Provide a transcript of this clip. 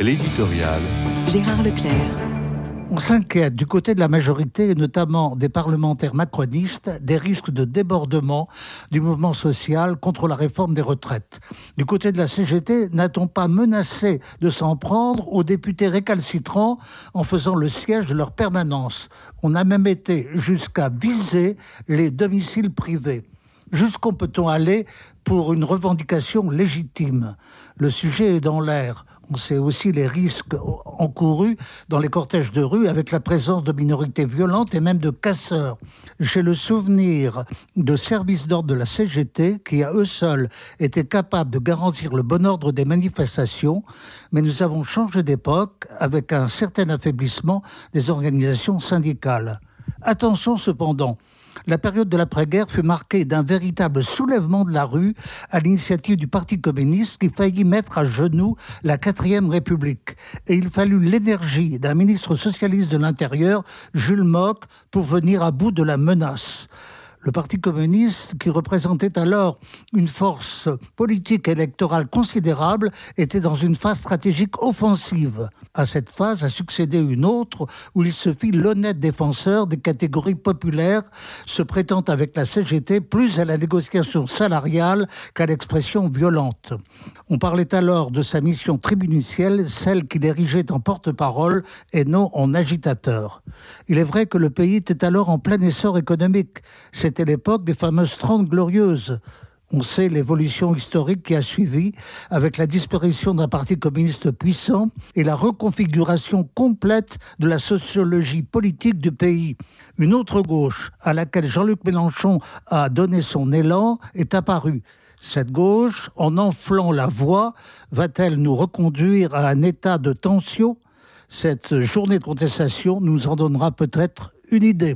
L'éditorial. Gérard Leclerc. On s'inquiète du côté de la majorité, et notamment des parlementaires macronistes, des risques de débordement du mouvement social contre la réforme des retraites. Du côté de la CGT, n'a-t-on pas menacé de s'en prendre aux députés récalcitrants en faisant le siège de leur permanence? On a même été jusqu'à viser les domiciles privés. Jusqu'où peut-on aller pour une revendication légitime? Le sujet est dans l'air. On sait aussi les risques encourus dans les cortèges de rue avec la présence de minorités violentes et même de casseurs. J'ai le souvenir de services d'ordre de la CGT qui, à eux seuls, étaient capables de garantir le bon ordre des manifestations, mais nous avons changé d'époque avec un certain affaiblissement des organisations syndicales. Attention cependant, la période de l'après-guerre fut marquée d'un véritable soulèvement de la rue à l'initiative du Parti communiste qui faillit mettre à genoux la quatrième République. Et il fallut l'énergie d'un ministre socialiste de l'Intérieur, Jules Mock, pour venir à bout de la menace le Parti communiste, qui représentait alors une force politique électorale considérable, était dans une phase stratégique offensive. À cette phase a succédé une autre où il se fit l'honnête défenseur des catégories populaires, se prêtant avec la CGT plus à la négociation salariale qu'à l'expression violente. On parlait alors de sa mission tribunicielle, celle qu'il érigeait en porte-parole et non en agitateur. Il est vrai que le pays était alors en plein essor économique. C'était l'époque des fameuses Trente Glorieuses. On sait l'évolution historique qui a suivi avec la disparition d'un parti communiste puissant et la reconfiguration complète de la sociologie politique du pays. Une autre gauche, à laquelle Jean-Luc Mélenchon a donné son élan, est apparue. Cette gauche, en enflant la voix, va-t-elle nous reconduire à un état de tension? Cette journée de contestation nous en donnera peut-être une idée.